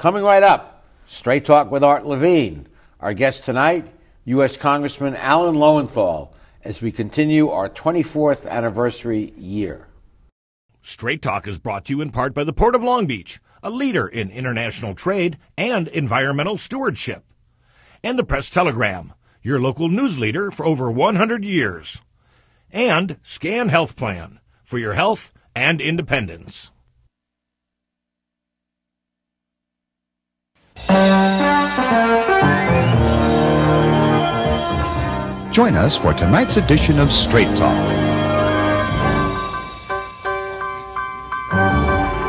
Coming right up, Straight Talk with Art Levine. Our guest tonight, U.S. Congressman Alan Lowenthal, as we continue our 24th anniversary year. Straight Talk is brought to you in part by the Port of Long Beach, a leader in international trade and environmental stewardship, and the Press Telegram, your local news leader for over 100 years, and Scan Health Plan for your health and independence. Join us for tonight's edition of Straight Talk.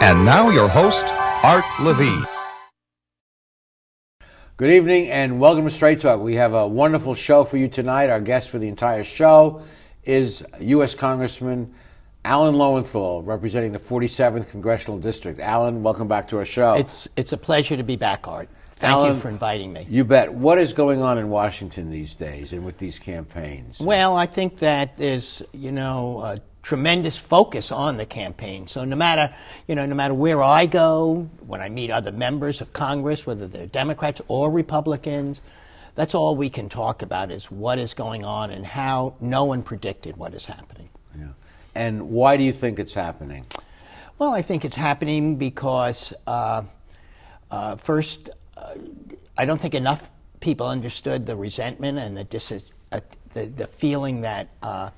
And now, your host, Art Levine. Good evening and welcome to Straight Talk. We have a wonderful show for you tonight. Our guest for the entire show is U.S. Congressman Alan Lowenthal, representing the 47th Congressional District. Alan, welcome back to our show. It's, it's a pleasure to be back, Art. Thank Alan, you for inviting me. You bet. What is going on in Washington these days and with these campaigns? Well, I think that there's, you know, a tremendous focus on the campaign. So no matter, you know, no matter where I go, when I meet other members of Congress, whether they're Democrats or Republicans, that's all we can talk about is what is going on and how no one predicted what is happening. And why do you think it's happening? Well, I think it's happening because, uh, uh, first, uh, I don't think enough people understood the resentment and the dis- uh, the, the, feeling that uh,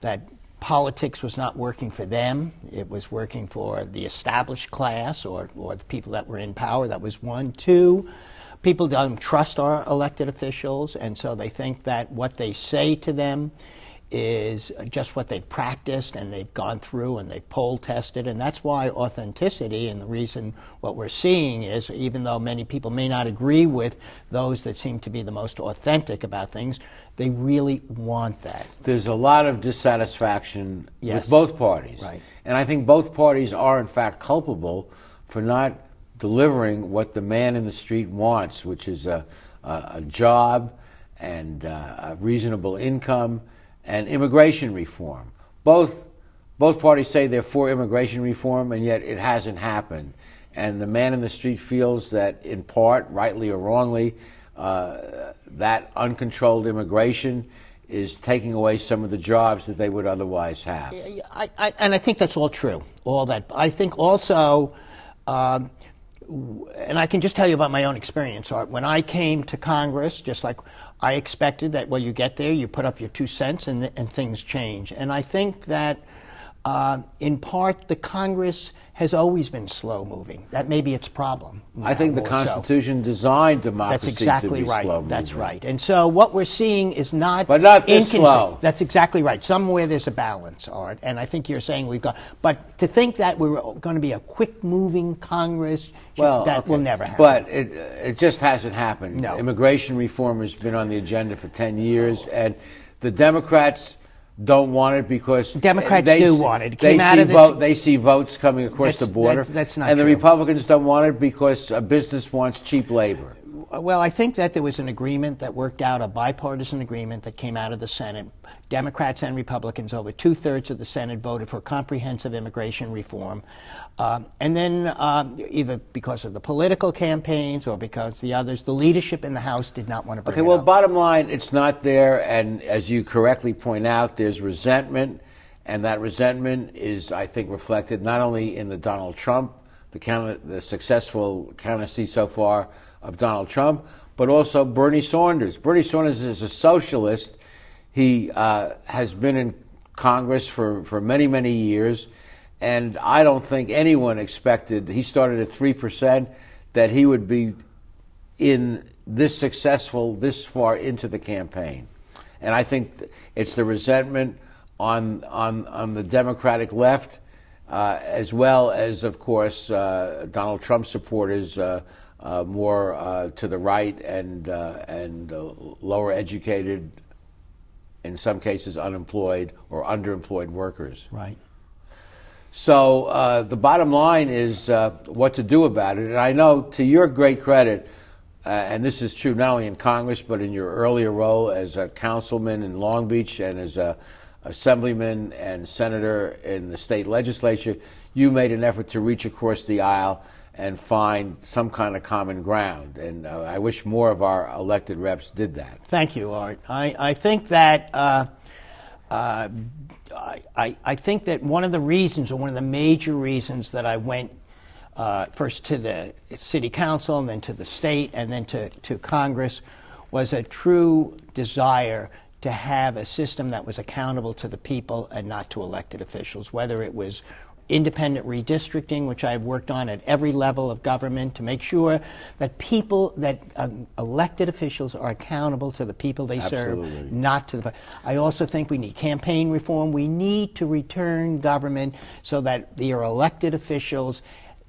that politics was not working for them. It was working for the established class or, or the people that were in power. That was one. Two, people don't trust our elected officials, and so they think that what they say to them is just what they've practiced and they've gone through and they've poll tested. And that's why authenticity and the reason what we're seeing is even though many people may not agree with those that seem to be the most authentic about things, they really want that. There's a lot of dissatisfaction Yes. with both parties. Right. And I think both parties are, in fact, culpable for not delivering what the man in the street wants, which is a, a, a job and uh, a reasonable income and immigration reform. Both, both parties say they're for immigration reform, and yet it hasn't happened. And the man in the street feels that, in part, rightly or wrongly, uh, that uncontrolled immigration is taking away some of the jobs that they would otherwise have. I, I, and I think that's all true. All that. I think also, um, and I can just tell you about my own experience. When I came to Congress, just like I expected that, well, you get there, you put up your two cents, and, and things change. And I think that, uh, in part, the Congress has always been slow moving. That may be its problem. I think the more so. Constitution designed democracy That's exactly to be right. slow That's moving. right. And so what we're seeing is not But not this slow. That's exactly right. Somewhere there's a balance, Art, and I think you're saying we've got. But to think that we're going to be a quick-moving Congress, Well, that okay. will never happen. But it, it just hasn't happened. No. Immigration reform has been on the agenda for 10 years, and the Democrats don't want it because Democrats they do see- want it. It They see vote, They see votes coming across That's- the border, that's- that's and the. Republicans don't want it because a business wants cheap labor. Well, I think that there was an agreement that worked out, a bipartisan agreement that came out of the Senate. Democrats and Republicans, over two thirds of the Senate voted for comprehensive immigration reform. Um, and then, um, either because of the political campaigns or because the others, the leadership in the House did not want to bring Okay, it well, up. bottom line, it's not there, and as you correctly point out, there's resentment, and that resentment is, I think, reflected not only in the Donald Trump, the, counter, the successful candidacy so far of Donald Trump, but also Bernie Sanders. Bernie Sanders is a socialist. He uh, has been in Congress for, for many, many years, and I don't think anyone expected, he started at 3%, that he would be in this successful this far into the campaign. And I think it's the resentment on, on, on the Democratic left, uh, as well as, of course, uh, Donald Trump supporters uh, more uh, to the right and, uh, and uh, lower educated, in some cases unemployed or underemployed workers. right. So uh, the bottom line is uh, what to do about it. And I know, to your great credit, uh, and this is true not only in Congress but in your earlier role as a councilman in Long Beach and as a assemblyman and senator in the state legislature, you made an effort to reach across the aisle and find some kind of common ground. And uh, I wish more of our elected reps did that. Thank you, Art. I, I think that. Uh, uh, I, I think that one of the reasons, or one of the major reasons, that I went uh, first to the city council and then to the state and then to, to Congress was a true desire to have a system that was accountable to the people and not to elected officials, whether it was independent redistricting, which I've worked on at every level of government to make sure that people, that um, elected officials are accountable to the people they Absolutely. serve, not to the. I also think we need campaign reform. We need to return government so that your elected officials,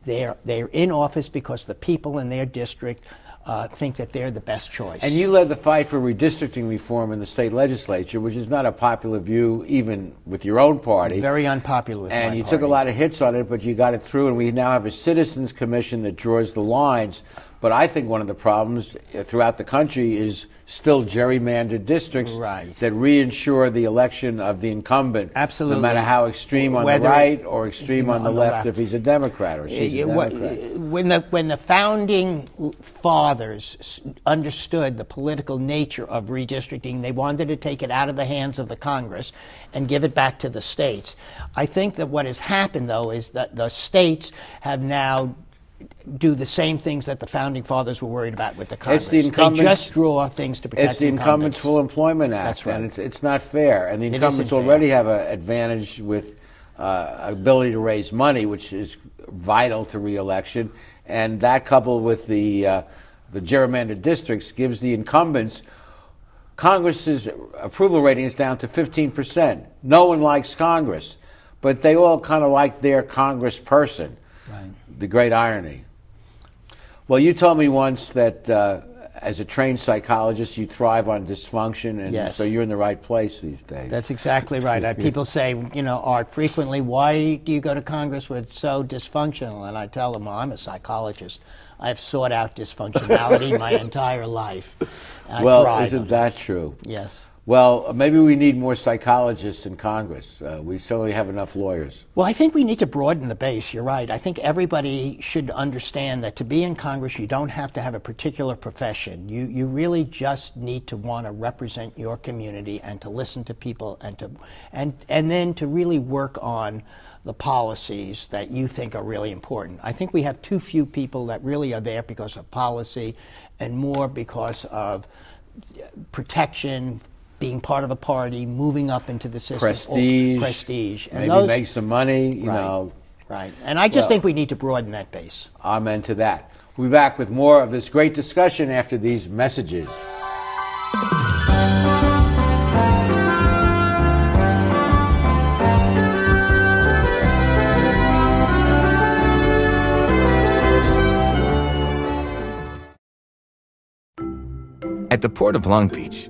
they're, they're in office because the people in their district uh, think that they're the best choice. And you led the fight for redistricting reform in the state legislature, which is not a popular view even with your own party. Very unpopular with And you party. took a lot of hits on it, but you got it through, and we now have a citizens commission that draws the lines. But I think one of the problems uh, throughout the country is still gerrymandered districts Right. that reinsure the election of the incumbent, Absolutely. no matter how extreme on Whether the right or extreme on on the, the left, left. if he's a Democrat or she's a Democrat. when the when the founding fathers understood the political nature of redistricting, they wanted to take it out of the hands of the Congress and give it back to the states. I think that what has happened though is that the states have now do the same things that the founding fathers were worried about with the Congress. It's the incumbents- they just draw things to protect It's the Incumbents Full Employment Act, That's right. and it's, it's not fair. And the It incumbents already fair. have an advantage with uh, ability to raise money, which is vital to reelection. And that, coupled with the uh, the gerrymandered districts, gives the incumbents Congress's approval rating is down to 15 percent. No one likes Congress, but they all kind of like their Congressperson. Right. The great irony. Well, you told me once that uh, as a trained psychologist, you thrive on dysfunction, and Yes. so you're in the right place these days. That's exactly right. I, people say, you know, Art, frequently, why do you go to Congress when it's so dysfunctional? And I tell them, well, I'm a psychologist. I've sought out dysfunctionality my entire life. I well, isn't it. that true? Yes. Well, maybe we need more psychologists in Congress. Uh, we certainly have enough lawyers. Well, I think we need to broaden the base. You're right. I think everybody should understand that to be in Congress, you don't have to have a particular profession. You, you really just need to want to represent your community and to listen to people and to and and then to really work on the policies that you think are really important. I think we have too few people that really are there because of policy and more because of protection, being part of a party, moving up into the system, or Prestige. prestige, and Maybe those, make some money, you Right. know. Right. And I just Well- think we need to broaden that base. Amen to that. We'll be back with more of this great discussion after these messages. At the Port of Long Beach,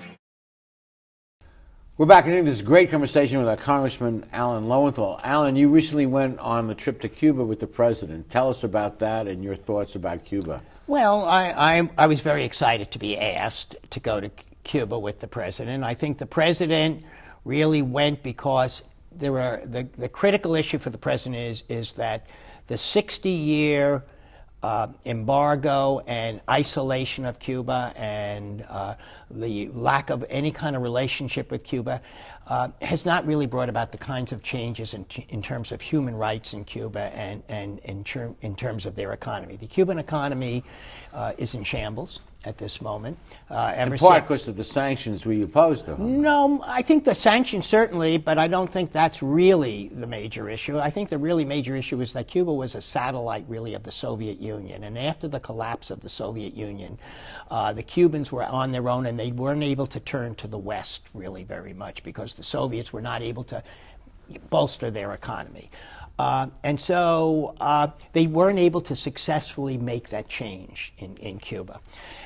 We're back into this great conversation with our Congressman Alan Lowenthal. Alan, you recently went on the trip to Cuba with the president. Tell us about that and your thoughts about Cuba. Well, I, I, I was very excited to be asked to go to Cuba with the president. I think the president really went because there were the, the critical issue for the president is, is that the 60 year uh, embargo and isolation of Cuba and uh, the lack of any kind of relationship with Cuba uh, has not really brought about the kinds of changes in, in terms of human rights in Cuba and, and in, ter- in terms of their economy. The Cuban economy uh, is in shambles at this moment. Uh, in part because of the sanctions we opposed to them. No, I think the sanctions certainly, but I don't think that's really the major issue. I think the really major issue is that Cuba was a satellite, really, of the Soviet Union. And after the collapse of the Soviet Union, uh, the Cubans were on their own and they weren't able to turn to the West really very much because the Soviets were not able to bolster their economy. Uh, and so uh, they weren't able to successfully make that change in, in Cuba.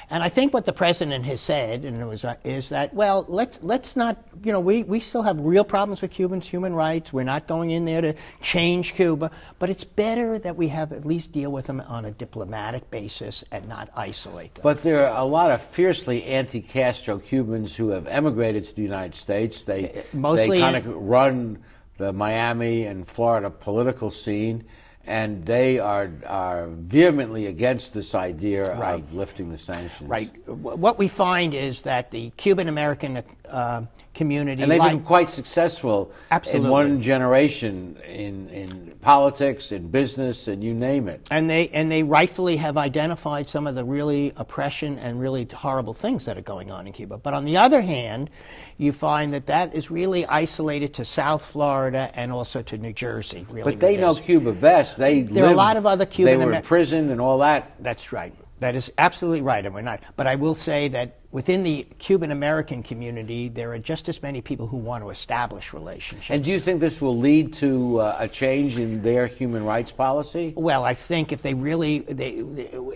And I think what the president has said and it was, uh, is that, well, let's, let's not, you know, we, we still have real problems with Cubans' human rights. We're not going in there to change Cuba, but it's better that we have at least deal with them on a diplomatic basis and not isolate them. But there are a lot of fiercely anti Castro Cubans who have emigrated to the United States. They, uh, Mostly they kind of run the Miami and Florida political scene and they are are vehemently against this idea right. of lifting the sanctions. Right. What we find is that the Cuban American uh, community, and they've like, been quite successful absolutely. in one generation in in politics, in business, and you name it. And they and they rightfully have identified some of the really oppression and really horrible things that are going on in Cuba. But on the other hand, you find that that is really isolated to South Florida and also to New Jersey. Really, but they know Cuba best. They there lived, are a lot of other Cuban. They were imprisoned and all that. That's right. That is absolutely right, and we're not. But I will say that within the Cuban American community, there are just as many people who want to establish relationships. And do you think this will lead to uh, a change in their human rights policy? Well, I think if they really, they,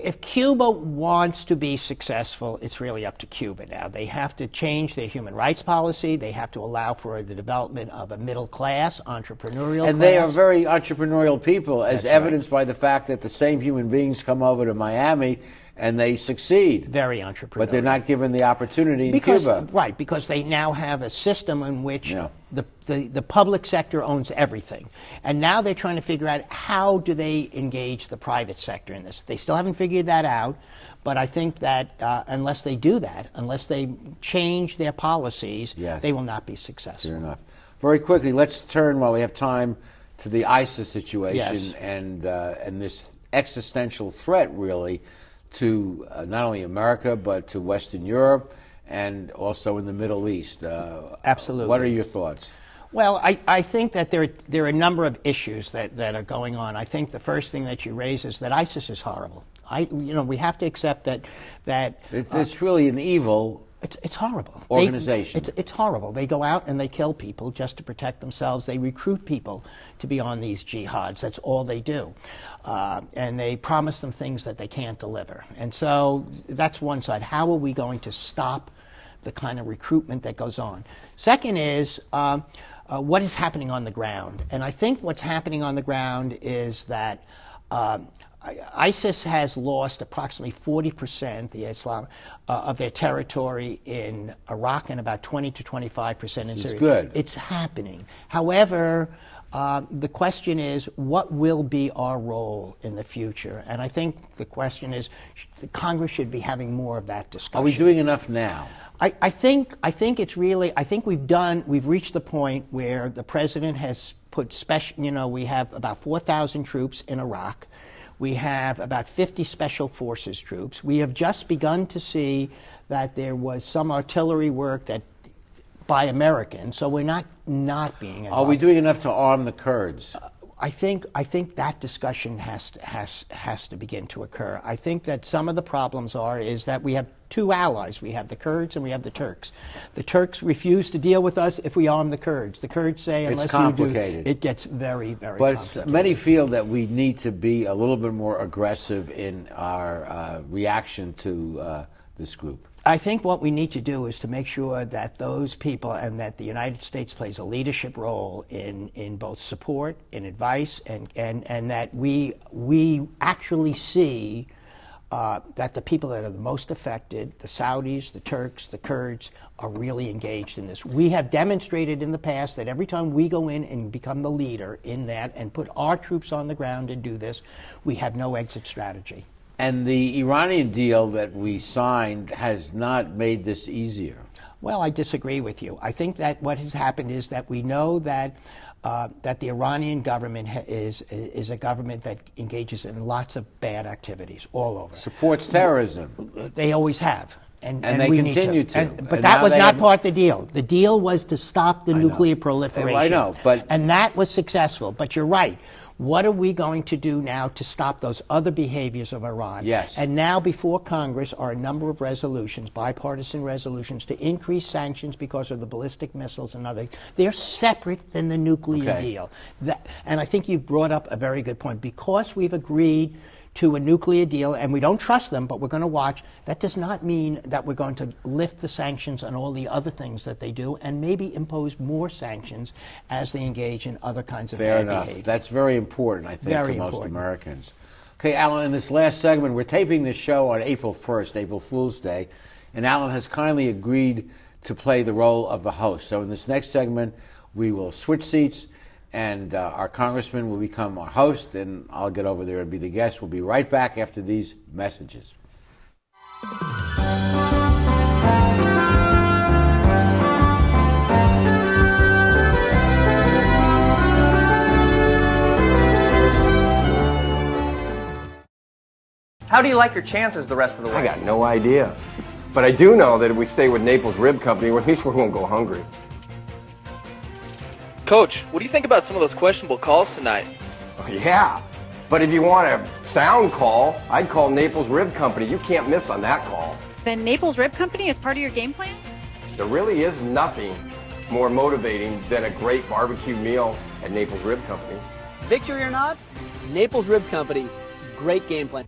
if Cuba wants to be successful, it's really up to Cuba now. They have to change their human rights policy. They have to allow for the development of a middle class, entrepreneurial. And class. they are very entrepreneurial people, as That's evidenced right. by the fact that the same human beings come over to Miami and they succeed. Very entrepreneurial. But they're not given the opportunity because, in Cuba. Right, because they now have a system in which yeah. the, the, the, public sector owns everything. And now they're trying to figure out how do they engage the private sector in this. They still haven't figured that out. But I think that uh, unless they do that, unless they change their policies, yes. they will not be successful. Fair enough. Very quickly, let's turn while we have time to the ISIS situation yes. and uh, and this existential threat, really, to uh, not only America but to Western Europe and also in the Middle East. Uh, Absolutely. What are your thoughts? Well, I, I think that there, there are a number of issues that, that are going on. I think the first thing that you raise is that ISIS is horrible. I, you know, we have to accept that that it's, uh, it's really an evil it's, it's horrible. Organization. They, it's, it's horrible. They go out and they kill people just to protect themselves. They recruit people to be on these jihads. That's all they do. Uh, and they promise them things that they can't deliver. And so that's one side. How are we going to stop the kind of recruitment that goes on? Second is uh, uh, what is happening on the ground? And I think what's happening on the ground is that uh, ISIS has lost approximately 40%, the Islam, uh, of their territory in Iraq and about 20 to 25% in Syria. good. It's happening. However, uh, the question is, what will be our role in the future? And I think the question is, the Congress should be having more of that discussion. Are we doing enough now? I, I, think I think it's really I think we've done we've reached the point where the president has put special you know we have about four thousand troops in Iraq. We have about 50 Special Forces troops. We have just begun to see that there was some artillery work that by Americans. So we're not not being involved. Are we doing enough to arm the Kurds? Uh, I think I think that discussion has to, has has to begin to occur. I think that some of the problems are is that we have two allies. We have the Kurds and we have the Turks. The Turks refuse to deal with us if we arm the Kurds. The Kurds say It's unless complicated. you do, it gets very very But complicated. many feel that we need to be a little bit more aggressive in our uh, reaction to uh, this group. I think what we need to do is to make sure that those people and that the United States plays a leadership role in, in both support, in advice, and, and, and that we, we actually see uh, that the people that are the most affected, the Saudis, the Turks, the Kurds, are really engaged in this. We have demonstrated in the past that every time we go in and become the leader in that and put our troops on the ground and do this, we have no exit strategy. And the Iranian deal that we signed has not made this easier. Well, I disagree with you. I think that what has happened is that we know that uh, that the Iranian government ha- is is a government that engages in lots of bad activities all over. Supports terrorism. They always have. And, And they we need continue to. And- but And that was not have- part of the deal. The deal was to stop the I know. nuclear proliferation. I know, but- and that was successful. But you're right. What are we going to do now to stop those other behaviors of Iran? Yes. And now before Congress are a number of resolutions, bipartisan resolutions, to increase sanctions because of the ballistic missiles and other. They're separate than the nuclear Okay. deal. That, and I think you've brought up a very good point. Because we've agreed to a nuclear deal and we don't trust them, but we're going to watch, that does not mean that we're going to lift the sanctions on all the other things that they do and maybe impose more sanctions as they engage in other kinds of Fair bad enough. behavior. That's very important, I think, Very to most. Americans. Okay, Alan, in this last segment, we're taping this show on April 1st, April Fool's Day, and Alan has kindly agreed to play the role of the host. So in this next segment, we will switch seats, and uh, our congressman will become our host, and I'll get over there and be the guest. We'll be right back after these messages. How do you like your chances the rest of the way? I got no idea. But I do know that if we stay with Naples Rib Company, at least we won't go hungry. Coach, what do you think about some of those questionable calls tonight? Oh, yeah. But if you want a sound call, I'd call Naples Rib Company. You can't miss on that call. Then Naples Rib Company is part of your game plan? There really is nothing more motivating than a great barbecue meal at Naples Rib Company. Victory or not, Naples Rib Company, great game plan.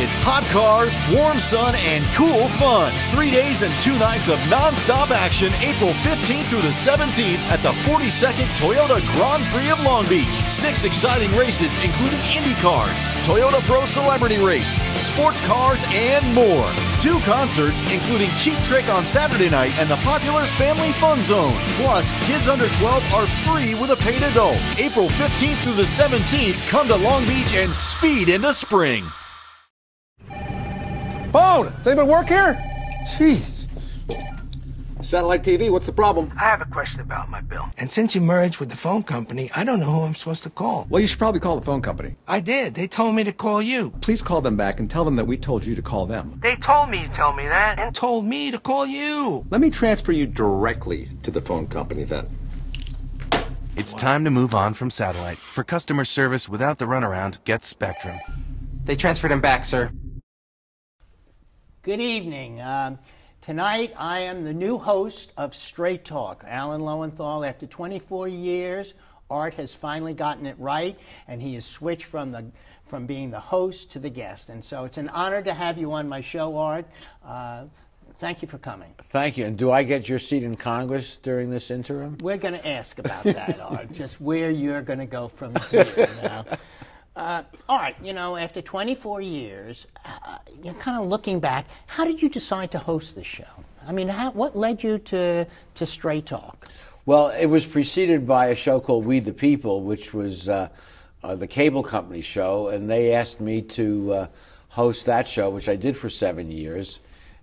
It's hot cars, warm sun, and cool fun. Three days and two nights of non-stop action, April 15th through the 17th at the 42nd Toyota Grand Prix of Long Beach. Six exciting races, including Indy cars, Toyota Pro Celebrity Race, sports cars, and more. Two concerts, including Cheap Trick on Saturday night and the popular Family Fun Zone. Plus, kids under 12 are free with a paid adult. April 15th through the 17th, come to Long Beach and speed into spring. Phone! Does anybody work here? Jeez. Satellite TV, what's the problem? I have a question about my bill. And since you merged with the phone company, I don't know who I'm supposed to call. Well, you should probably call the phone company. I did. They told me to call you. Please call them back and tell them that we told you to call them. They told me you tell me that and told me to call you. Let me transfer you directly to the phone company then. It's time to move on from satellite. For customer service without the runaround, get Spectrum. They transferred him back, sir. Good evening. Um, tonight I am the new host of Straight Talk. Alan Lowenthal, after 24 years, Art has finally gotten it right, and he has switched from the from being the host to the guest. And so it's an honor to have you on my show, Art. Uh, thank you for coming. Thank you. And do I get your seat in Congress during this interim? We're going to ask about that, Art, just where you're going to go from here now. Uh, all right, you know, after 24 years, uh, you're kind of looking back. How did you decide to host this show? I mean, how, what led you to to Straight Talk? Well, it was preceded by a show called We the People, which was uh, uh, the cable company show, and they asked me to uh, host that show, which I did for seven years.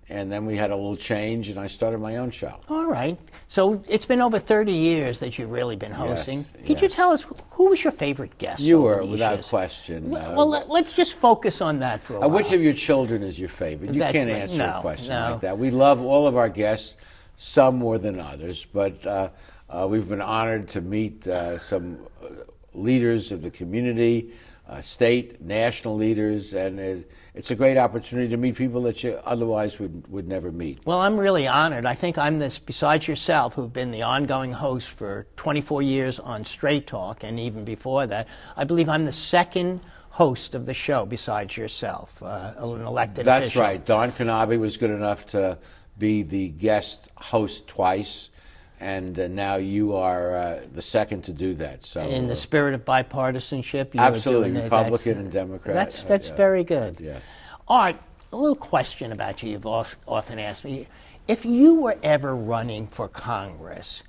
And then we had a little change, and I started my own show. All right. So it's been over 30 years that you've really been hosting. Yes, Could you tell us who was your favorite guest? You were, without question. Well, uh, well, let, us just focus on that for a Uh, while. which of your children is your favorite? You That's can't right. answer No, a question no. like that. We love all of our guests, some more than others, but uh, uh, we've been honored to meet uh, some uh, leaders of the community, uh, state, national leaders, and it, it's a great opportunity to meet people that you otherwise would, would never meet. Well, I'm really honored. I think I'm this, besides yourself, who've been the ongoing host for 24 years on Straight Talk, and even before that, I believe I'm the second host of the show besides yourself, uh, an elected That's official. right. Don Knabe was good enough to be the guest host twice, and uh, now you are uh, the second to do that. So In uh, the spirit of bipartisanship, you Absolutely. Republican That's- and Democrat. That's Uh, that's yeah. very good. Yes. All right, a little question about you. You've often asked me, if you were ever running for Congress,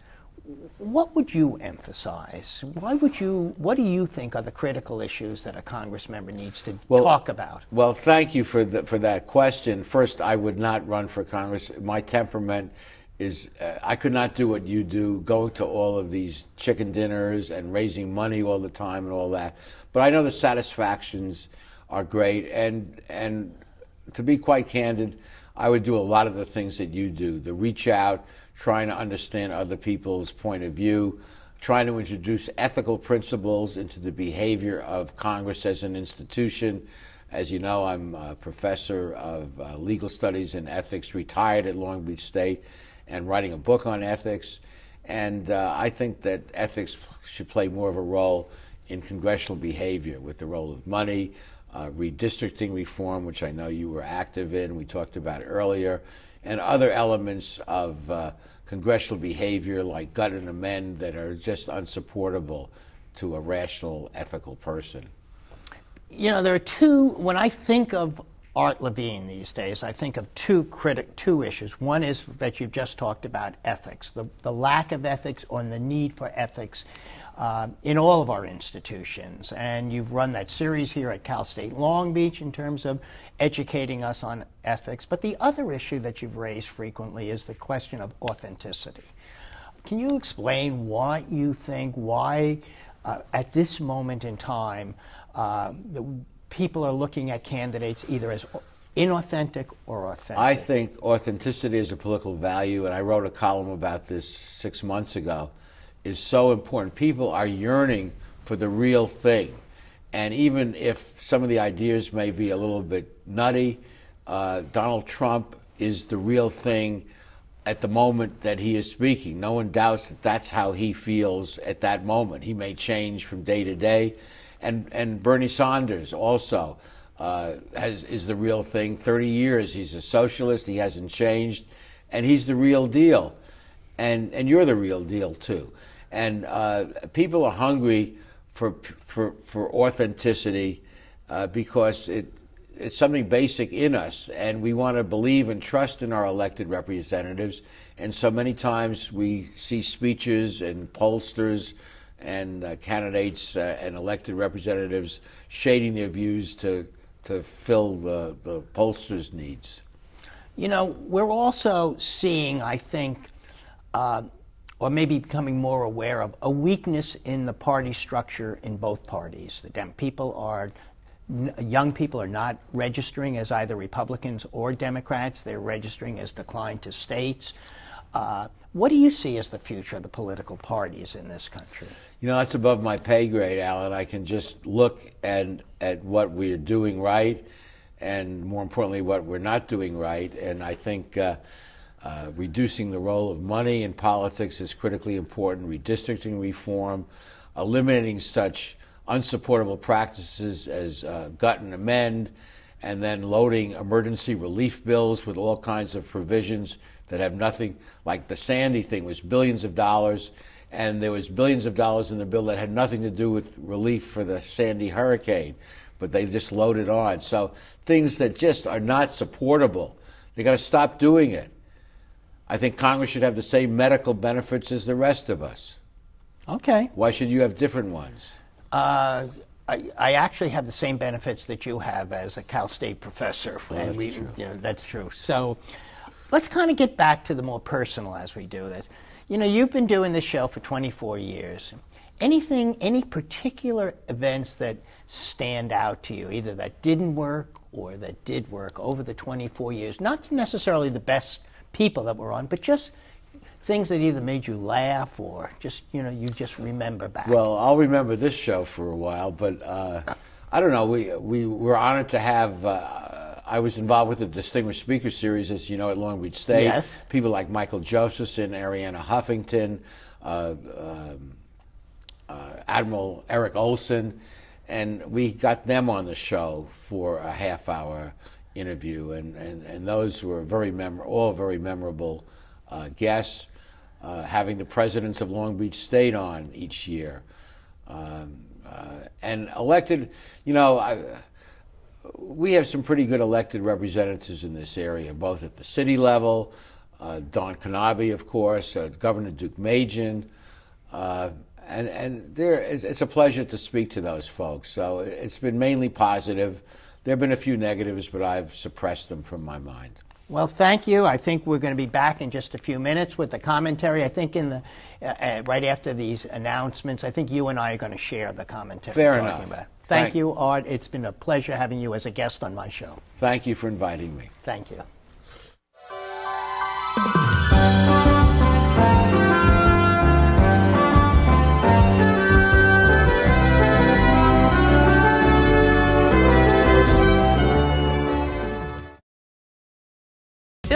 what would you emphasize? Why would you? What do you think are the critical issues that a Congress member needs to Well- talk about? Well, thank you for the, for that question. First, I would not run for Congress. My temperament is uh, I could not do what you do, going to all of these chicken dinners and raising money all the time and all that. But I know the satisfactions are great, and and to be quite candid, I would do a lot of the things that you do. The reach out, trying to understand other people's point of view, trying to introduce ethical principles into the behavior of Congress as an institution. As you know, I'm a professor of uh, legal studies and ethics, retired at Long Beach State, and writing a book on ethics. And uh, I think that ethics should play more of a role in congressional behavior with the role of money, uh, redistricting reform, which I know you were active in, we talked about earlier, and other elements of uh, congressional behavior like gut and amend that are just unsupportable to a rational, ethical person. You know, there are two. When I think of Art Levine these days, I think of two critic two issues. One is that you've just talked about ethics, the the lack of ethics or the need for ethics. Uh, in all of our institutions, and you've run that series here at Cal State Long Beach in terms of educating us on ethics. But the other issue that you've raised frequently is the question of authenticity. Can you explain what you think, why uh, at this moment in time, uh, the people are looking at candidates either as inauthentic or authentic? I think authenticity is a political value, and I wrote a column about this six months ago, is so important. People are yearning for the real thing. And even if some of the ideas may be a little bit nutty, uh, Donald Trump is the real thing at the moment that he is speaking. No one doubts that that's how he feels at that moment. He may change from day to day. And, and Bernie Sanders also uh, has, is the real thing. 30 years, he's a socialist, he hasn't changed, and he's the real deal. And, and you're the real deal, too. And uh, people are hungry for, for, for authenticity uh, because it, it's something basic in us, and we want to believe and trust in our elected representatives. And so many times we see speeches and pollsters and uh, candidates uh, and elected representatives shading their views to, to fill the, the pollsters' needs. You know, we're also seeing, I think, uh, or maybe becoming more aware of a weakness in the party structure in both parties. The Dem- people are, young people are not registering as either Republicans or Democrats. They're registering as decline to states. Uh, what do you see as the future of the political parties in this country? You know, that's above my pay grade, Alan. I can just look at, at what we're doing right and, more importantly, what we're not doing right. And I think uh, uh, reducing the role of money in politics is critically important, redistricting reform, eliminating such unsupportable practices as uh, gut and amend, and then loading emergency relief bills with all kinds of provisions that have nothing, like the Sandy thing was billions of dollars, and there was billions of dollars in the bill that had nothing to do with relief for the Sandy hurricane, but they just loaded on. So things that just are not supportable, they got to stop doing it. I think Congress should have the same medical benefits as the rest of us. Okay. Why should you have different ones? Uh, I, I actually have the same benefits that you have as a Cal State professor. Well, that's true. You know, that's true. So let's kind of get back to the more personal as we do this. You know, you've been doing this show for 24 years. Anything, any particular events that stand out to you, either that didn't work or that did work over the 24 years? Not necessarily the best people that were on, but just things that either made you laugh or just you know you just remember back. Well, I'll remember this show for a while, but uh, I don't know. We we were honored to have. Uh, I was involved with the Distinguished Speaker Series, as you know, at Long Beach State. Yes. People like Michael Josephson, Arianna Huffington, uh, um, uh, Admiral Eric Olson, and we got them on the show for a half-hour interview, and, and, and those were very mem- all very memorable uh, guests. Uh, having the presidents of Long Beach State on each year, um, uh, and elected, you know, I, we have some pretty good elected representatives in this area, both at the city level, uh, Don Knabe, of course, uh, Governor Deukmejian, uh, and and there it's, it's a pleasure to speak to those folks. So it's been mainly positive. There have been a few negatives, but I've suppressed them from my mind. Well, thank you. I think we're going to be back in just a few minutes with the commentary. I think in the uh, uh, right after these announcements, I think you and I are going to share the commentary. Fair enough. About. Thank, Thank- you, Art. It's been a pleasure having you as a guest on my show. Thank you for inviting me. Thank you.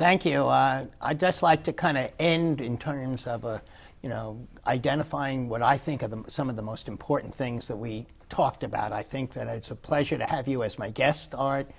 Thank you. Uh, I'd just like to kind of end in terms of a, you know, identifying what I think are the, some of the most important things that we talked about. I think that it's a pleasure to have you as my guest, Art.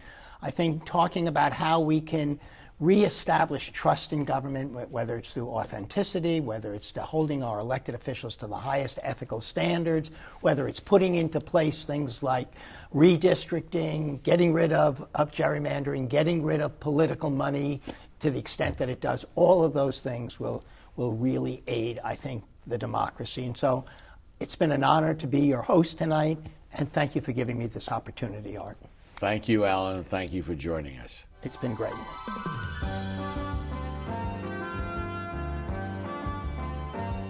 I think talking about how we can reestablish trust in government, whether it's through authenticity, whether it's to holding our elected officials to the highest ethical standards, whether it's putting into place things like redistricting, getting rid of, of gerrymandering, getting rid of political money to the extent that it does. All of those things will, will really aid, I think, the democracy. And so it's been an honor to be your host tonight, and thank you for giving me this opportunity, Art. Thank you, Alan, and thank you for joining us. It's been great.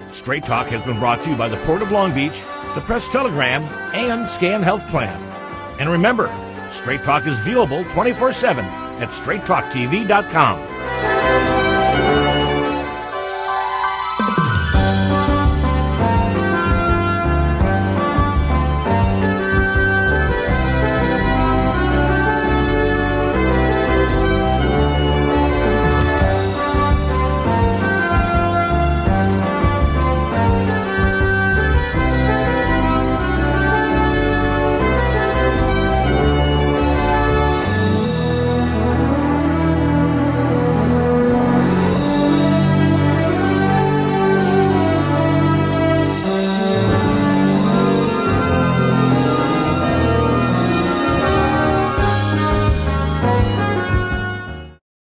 Straight Talk has been brought to you by the Port of Long Beach, the Press Telegram, and Scan Health Plan. And remember, Straight Talk is viewable 24 7 at straighttalktv.com.